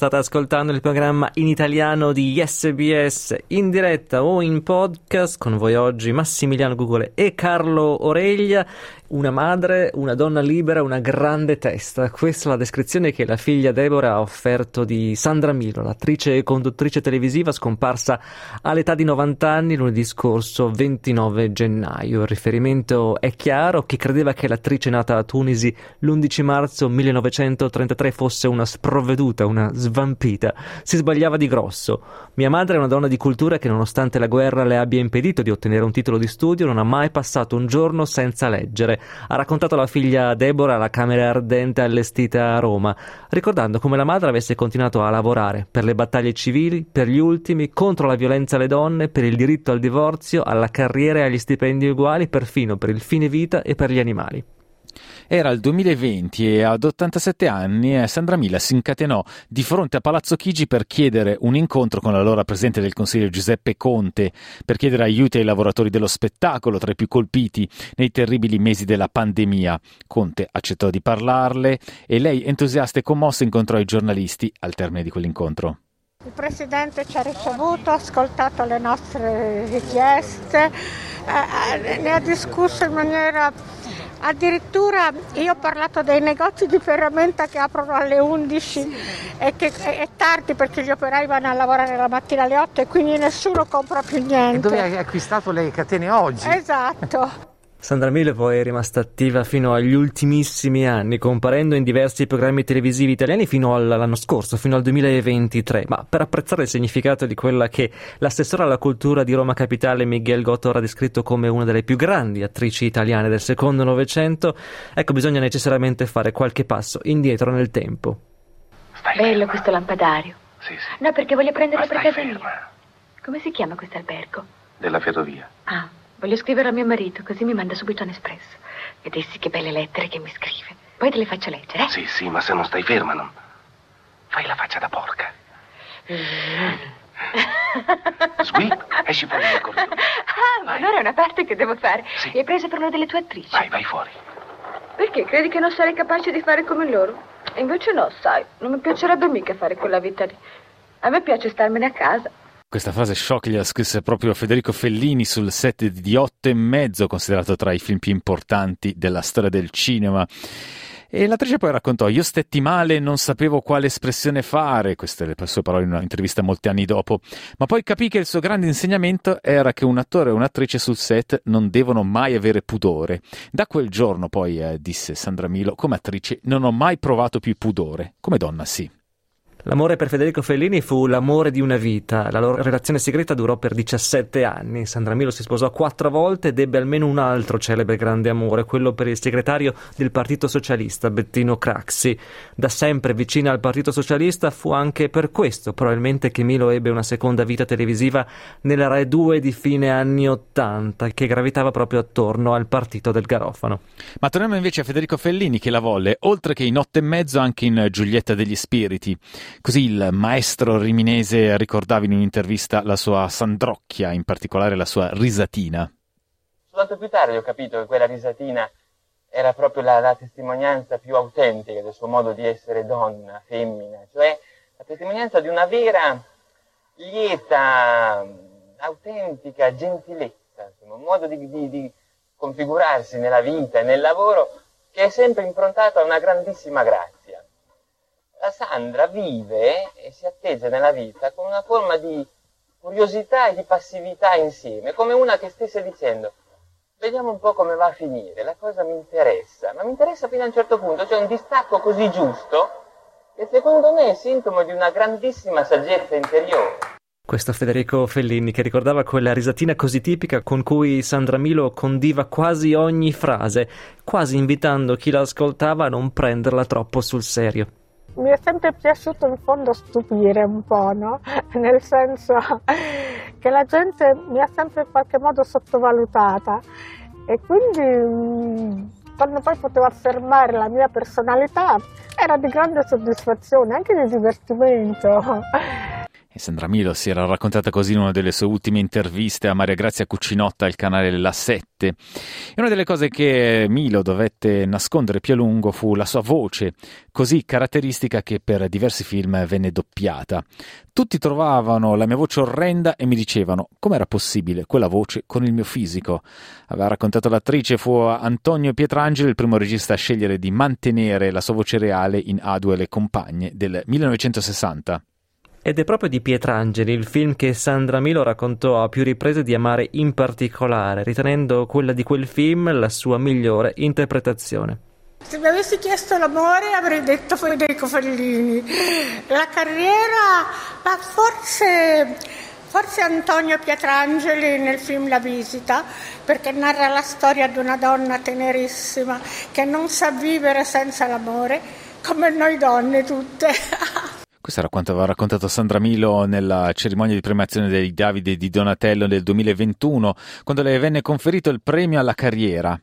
State ascoltando il programma in italiano di SBS in diretta o in podcast con voi oggi Massimiliano Gugole e Carlo Oreglia una madre, una donna libera, una grande testa. Questa è la descrizione che la figlia Deborah ha offerto di Sandra Milo, l'attrice e conduttrice televisiva scomparsa all'età di 90 anni lunedì scorso 29 gennaio. Il riferimento è chiaro, chi credeva che l'attrice nata a Tunisi l'11 marzo 1933 fosse una sprovveduta, una svampita, si sbagliava di grosso. Mia madre è una donna di cultura che nonostante la guerra le abbia impedito di ottenere un titolo di studio, non ha mai passato un giorno senza leggere ha raccontato alla figlia Deborah alla camera ardente allestita a Roma, ricordando come la madre avesse continuato a lavorare per le battaglie civili, per gli ultimi, contro la violenza alle donne, per il diritto al divorzio, alla carriera e agli stipendi uguali, perfino per il fine vita e per gli animali. Era il 2020 e ad 87 anni eh, Sandra Mila si incatenò di fronte a Palazzo Chigi per chiedere un incontro con l'allora presidente del Consiglio Giuseppe Conte, per chiedere aiuti ai lavoratori dello spettacolo tra i più colpiti nei terribili mesi della pandemia. Conte accettò di parlarle e lei, entusiasta e commossa, incontrò i giornalisti al termine di quell'incontro. Il Presidente ci ha ricevuto, ha ascoltato le nostre richieste, eh, ne ha discusso in maniera Addirittura io ho parlato dei negozi di ferramenta che aprono alle 11 e che è tardi perché gli operai vanno a lavorare la mattina alle 8 e quindi nessuno compra più niente. E dove hai acquistato le catene oggi? Esatto. Sandra Mille poi è rimasta attiva fino agli ultimissimi anni, comparendo in diversi programmi televisivi italiani fino all'anno scorso, fino al 2023. Ma per apprezzare il significato di quella che l'assessore alla cultura di Roma Capitale Miguel Gottor ha descritto come una delle più grandi attrici italiane del secondo Novecento, ecco, bisogna necessariamente fare qualche passo indietro nel tempo. Stai Bello ferma. questo lampadario. Sì, sì. No, perché voglio prendere per casa ferma. mia. Come si chiama questo albergo? Della Ferrovia. Ah. Voglio scrivere a mio marito, così mi manda subito un espresso. Vedessi che belle lettere che mi scrive. Poi te le faccio leggere. Eh? Sì, sì, ma se non stai ferma, non. Fai la faccia da porca. Sweep, esci fuori dal corridoio. Ah, ma allora è una parte che devo fare. Sì. Mi hai preso per una delle tue attrici. Vai, vai fuori. Perché? Credi che non sarei capace di fare come loro? E invece no, sai, non mi piacerebbe mica fare quella vita lì. A me piace starmene a casa. Questa frase shock gliela scrisse proprio Federico Fellini sul set di Otto e mezzo, considerato tra i film più importanti della storia del cinema. E l'attrice poi raccontò: Io stetti male, non sapevo quale espressione fare. Queste le sue parole in un'intervista molti anni dopo. Ma poi capì che il suo grande insegnamento era che un attore e un'attrice sul set non devono mai avere pudore. Da quel giorno, poi, eh, disse Sandra Milo, come attrice non ho mai provato più pudore. Come donna, sì. L'amore per Federico Fellini fu l'amore di una vita. La loro relazione segreta durò per 17 anni. Sandra Milo si sposò quattro volte ed ebbe almeno un altro celebre grande amore, quello per il segretario del Partito Socialista, Bettino Craxi. Da sempre vicina al Partito Socialista fu anche per questo, probabilmente, che Milo ebbe una seconda vita televisiva nella Rai 2 di fine anni 80, che gravitava proprio attorno al Partito del Garofano. Ma torniamo invece a Federico Fellini, che la volle, oltre che in Otto e mezzo, anche in Giulietta degli Spiriti. Così il maestro riminese ricordava in un'intervista la sua sandrocchia, in particolare la sua risatina. Soltanto più tardi ho capito che quella risatina era proprio la, la testimonianza più autentica del suo modo di essere donna, femmina, cioè la testimonianza di una vera, lieta, autentica gentilezza, insomma, un modo di, di, di configurarsi nella vita e nel lavoro che è sempre improntato a una grandissima grazia la Sandra vive e si atteggia nella vita con una forma di curiosità e di passività insieme, come una che stesse dicendo vediamo un po' come va a finire, la cosa mi interessa, ma mi interessa fino a un certo punto, cioè un distacco così giusto che secondo me è sintomo di una grandissima saggezza interiore. Questo Federico Fellini che ricordava quella risatina così tipica con cui Sandra Milo condiva quasi ogni frase, quasi invitando chi la ascoltava a non prenderla troppo sul serio mi è sempre piaciuto in fondo stupire un po', no? Nel senso che la gente mi ha sempre in qualche modo sottovalutata e quindi mm, quando poi potevo affermare la mia personalità era di grande soddisfazione, anche di divertimento. Sandra Milo si era raccontata così in una delle sue ultime interviste a Maria Grazia Cucinotta al canale La 7. E una delle cose che Milo dovette nascondere più a lungo fu la sua voce, così caratteristica che per diversi film venne doppiata. Tutti trovavano la mia voce orrenda e mi dicevano com'era possibile quella voce con il mio fisico. Aveva raccontato l'attrice, fu Antonio Pietrangeli il primo regista a scegliere di mantenere la sua voce reale in A2 Le Compagne del 1960. Ed è proprio di Pietrangeli il film che Sandra Milo raccontò a più riprese di amare in particolare, ritenendo quella di quel film la sua migliore interpretazione. Se mi avessi chiesto l'amore avrei detto Federico Fellini. La carriera, ma forse, forse Antonio Pietrangeli nel film La visita, perché narra la storia di una donna tenerissima che non sa vivere senza l'amore, come noi donne tutte. Questo era quanto aveva raccontato Sandra Milo nella cerimonia di premiazione dei Davide di Donatello del 2021, quando le venne conferito il premio alla carriera.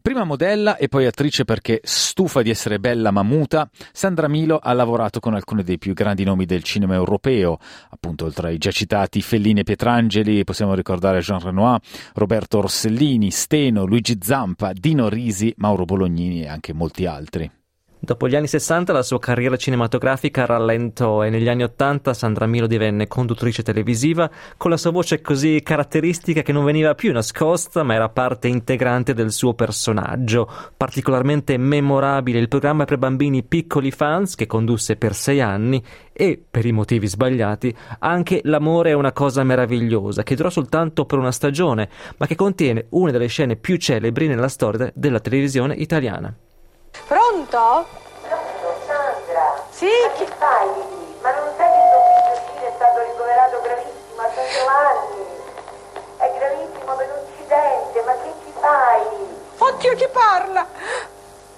Prima modella e poi attrice perché, stufa di essere bella ma muta, Sandra Milo ha lavorato con alcuni dei più grandi nomi del cinema europeo, appunto oltre ai già citati Fellini e Pietrangeli, possiamo ricordare Jean Renoir, Roberto Rossellini, Steno, Luigi Zampa, Dino Risi, Mauro Bolognini e anche molti altri. Dopo gli anni 60 la sua carriera cinematografica rallentò e negli anni 80 Sandra Milo divenne conduttrice televisiva con la sua voce così caratteristica che non veniva più nascosta ma era parte integrante del suo personaggio. Particolarmente memorabile il programma per bambini piccoli fans che condusse per sei anni e, per i motivi sbagliati, anche L'amore è una cosa meravigliosa che durò soltanto per una stagione ma che contiene una delle scene più celebri nella storia della televisione italiana. Pronto? Pronto, Sandra? Sì? Ma che fai lì? Ma non sai che tuo figlio Ciro è stato ricoverato gravissimo a San Giovanni? È gravissimo per un incidente, ma che ci fai? Oddio chi parla?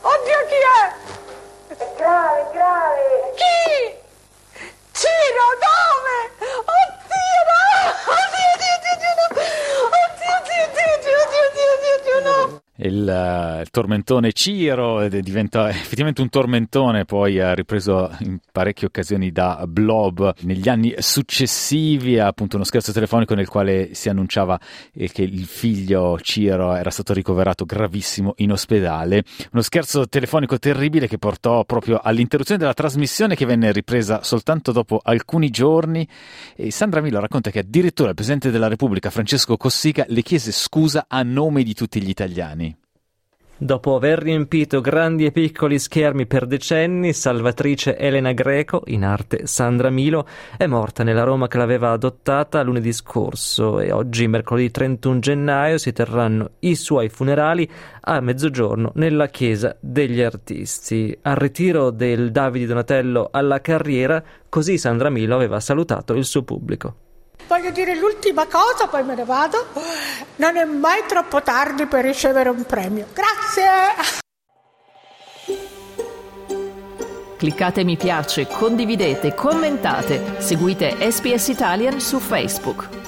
Oddio chi è? È grave, è grave! Il, uh, il tormentone Ciro diventa effettivamente un tormentone, poi ripreso in parecchie occasioni da Blob negli anni successivi, appunto uno scherzo telefonico nel quale si annunciava eh, che il figlio Ciro era stato ricoverato gravissimo in ospedale, uno scherzo telefonico terribile che portò proprio all'interruzione della trasmissione che venne ripresa soltanto dopo alcuni giorni e Sandra Milo racconta che addirittura il Presidente della Repubblica Francesco Cossiga le chiese scusa a nome di tutti gli italiani. Dopo aver riempito grandi e piccoli schermi per decenni, salvatrice Elena Greco, in arte Sandra Milo, è morta nella Roma che l'aveva adottata lunedì scorso e oggi, mercoledì 31 gennaio, si terranno i suoi funerali a mezzogiorno nella Chiesa degli Artisti. Al ritiro del Davide Donatello alla carriera, così Sandra Milo aveva salutato il suo pubblico. Voglio dire l'ultima cosa, poi me ne vado. Non è mai troppo tardi per ricevere un premio. Grazie! Cliccate mi piace, condividete, commentate, seguite SPS Italian su Facebook.